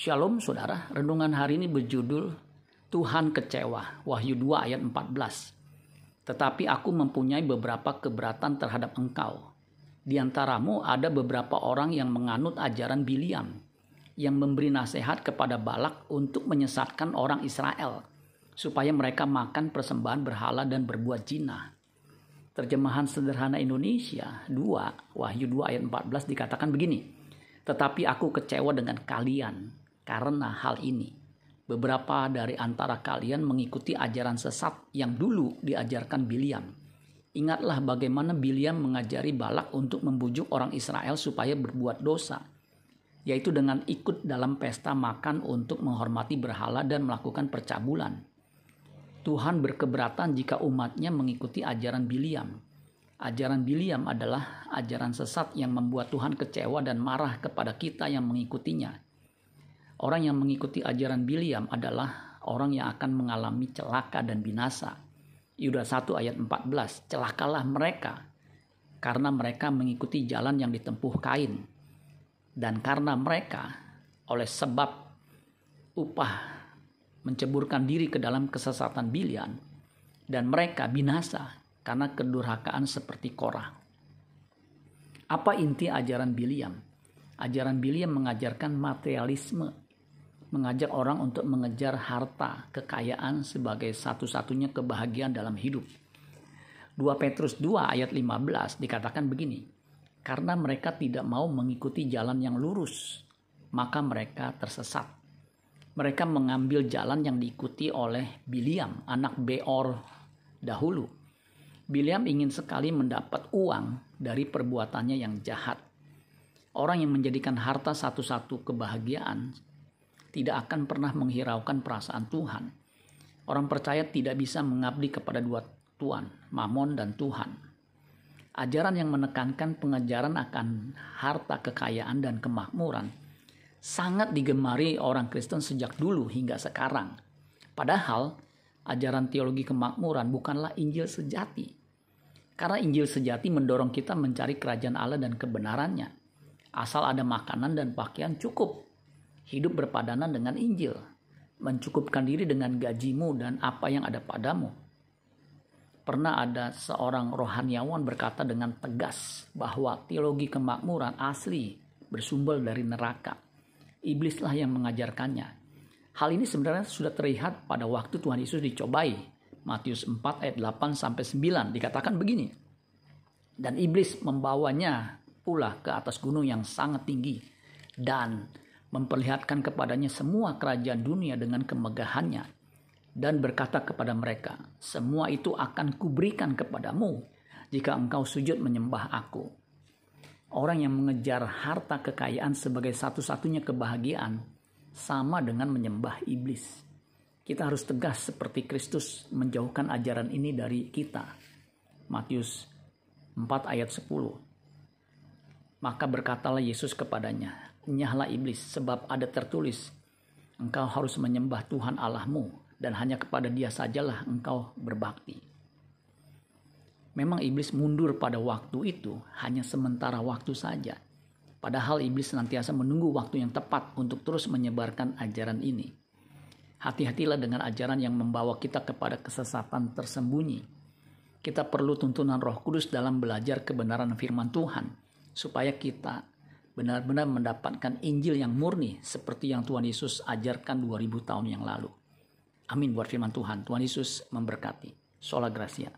Shalom saudara, renungan hari ini berjudul Tuhan kecewa, Wahyu 2 ayat 14. Tetapi aku mempunyai beberapa keberatan terhadap engkau. Di antaramu ada beberapa orang yang menganut ajaran Biliam, yang memberi nasihat kepada Balak untuk menyesatkan orang Israel, supaya mereka makan persembahan berhala dan berbuat jinah. Terjemahan sederhana Indonesia 2, Wahyu 2 ayat 14 dikatakan begini. Tetapi aku kecewa dengan kalian karena hal ini, beberapa dari antara kalian mengikuti ajaran sesat yang dulu diajarkan Biliam. Ingatlah bagaimana Biliam mengajari Balak untuk membujuk orang Israel supaya berbuat dosa, yaitu dengan ikut dalam pesta makan untuk menghormati berhala dan melakukan percabulan. Tuhan berkeberatan jika umatnya mengikuti ajaran Biliam. Ajaran Biliam adalah ajaran sesat yang membuat Tuhan kecewa dan marah kepada kita yang mengikutinya. Orang yang mengikuti ajaran Biliam adalah orang yang akan mengalami celaka dan binasa. Yuda 1 ayat 14, celakalah mereka karena mereka mengikuti jalan yang ditempuh Kain. Dan karena mereka oleh sebab upah menceburkan diri ke dalam kesesatan Biliam dan mereka binasa karena kedurhakaan seperti Korah. Apa inti ajaran Biliam? Ajaran Biliam mengajarkan materialisme mengajak orang untuk mengejar harta, kekayaan sebagai satu-satunya kebahagiaan dalam hidup. 2 Petrus 2 ayat 15 dikatakan begini, karena mereka tidak mau mengikuti jalan yang lurus, maka mereka tersesat. Mereka mengambil jalan yang diikuti oleh Biliam, anak Beor dahulu. Biliam ingin sekali mendapat uang dari perbuatannya yang jahat. Orang yang menjadikan harta satu-satu kebahagiaan tidak akan pernah menghiraukan perasaan Tuhan. Orang percaya tidak bisa mengabdi kepada dua Tuhan, Mamon dan Tuhan. Ajaran yang menekankan pengejaran akan harta kekayaan dan kemakmuran sangat digemari orang Kristen sejak dulu hingga sekarang. Padahal ajaran teologi kemakmuran bukanlah Injil sejati. Karena Injil sejati mendorong kita mencari kerajaan Allah dan kebenarannya. Asal ada makanan dan pakaian cukup hidup berpadanan dengan Injil, mencukupkan diri dengan gajimu dan apa yang ada padamu. Pernah ada seorang rohaniawan berkata dengan tegas bahwa teologi kemakmuran asli bersumber dari neraka. Iblislah yang mengajarkannya. Hal ini sebenarnya sudah terlihat pada waktu Tuhan Yesus dicobai. Matius 4 ayat 8 sampai 9 dikatakan begini. Dan iblis membawanya pula ke atas gunung yang sangat tinggi dan memperlihatkan kepadanya semua kerajaan dunia dengan kemegahannya dan berkata kepada mereka, semua itu akan kuberikan kepadamu jika engkau sujud menyembah aku. Orang yang mengejar harta kekayaan sebagai satu-satunya kebahagiaan sama dengan menyembah iblis. Kita harus tegas seperti Kristus menjauhkan ajaran ini dari kita. Matius 4 ayat 10. Maka berkatalah Yesus kepadanya, Nyahlah iblis, sebab ada tertulis, engkau harus menyembah Tuhan Allahmu, dan hanya kepada dia sajalah engkau berbakti. Memang iblis mundur pada waktu itu hanya sementara waktu saja. Padahal iblis senantiasa menunggu waktu yang tepat untuk terus menyebarkan ajaran ini. Hati-hatilah dengan ajaran yang membawa kita kepada kesesatan tersembunyi. Kita perlu tuntunan Roh Kudus dalam belajar kebenaran firman Tuhan, supaya kita benar-benar mendapatkan Injil yang murni seperti yang Tuhan Yesus ajarkan 2000 tahun yang lalu. Amin buat firman Tuhan. Tuhan Yesus memberkati. Sola Gracia.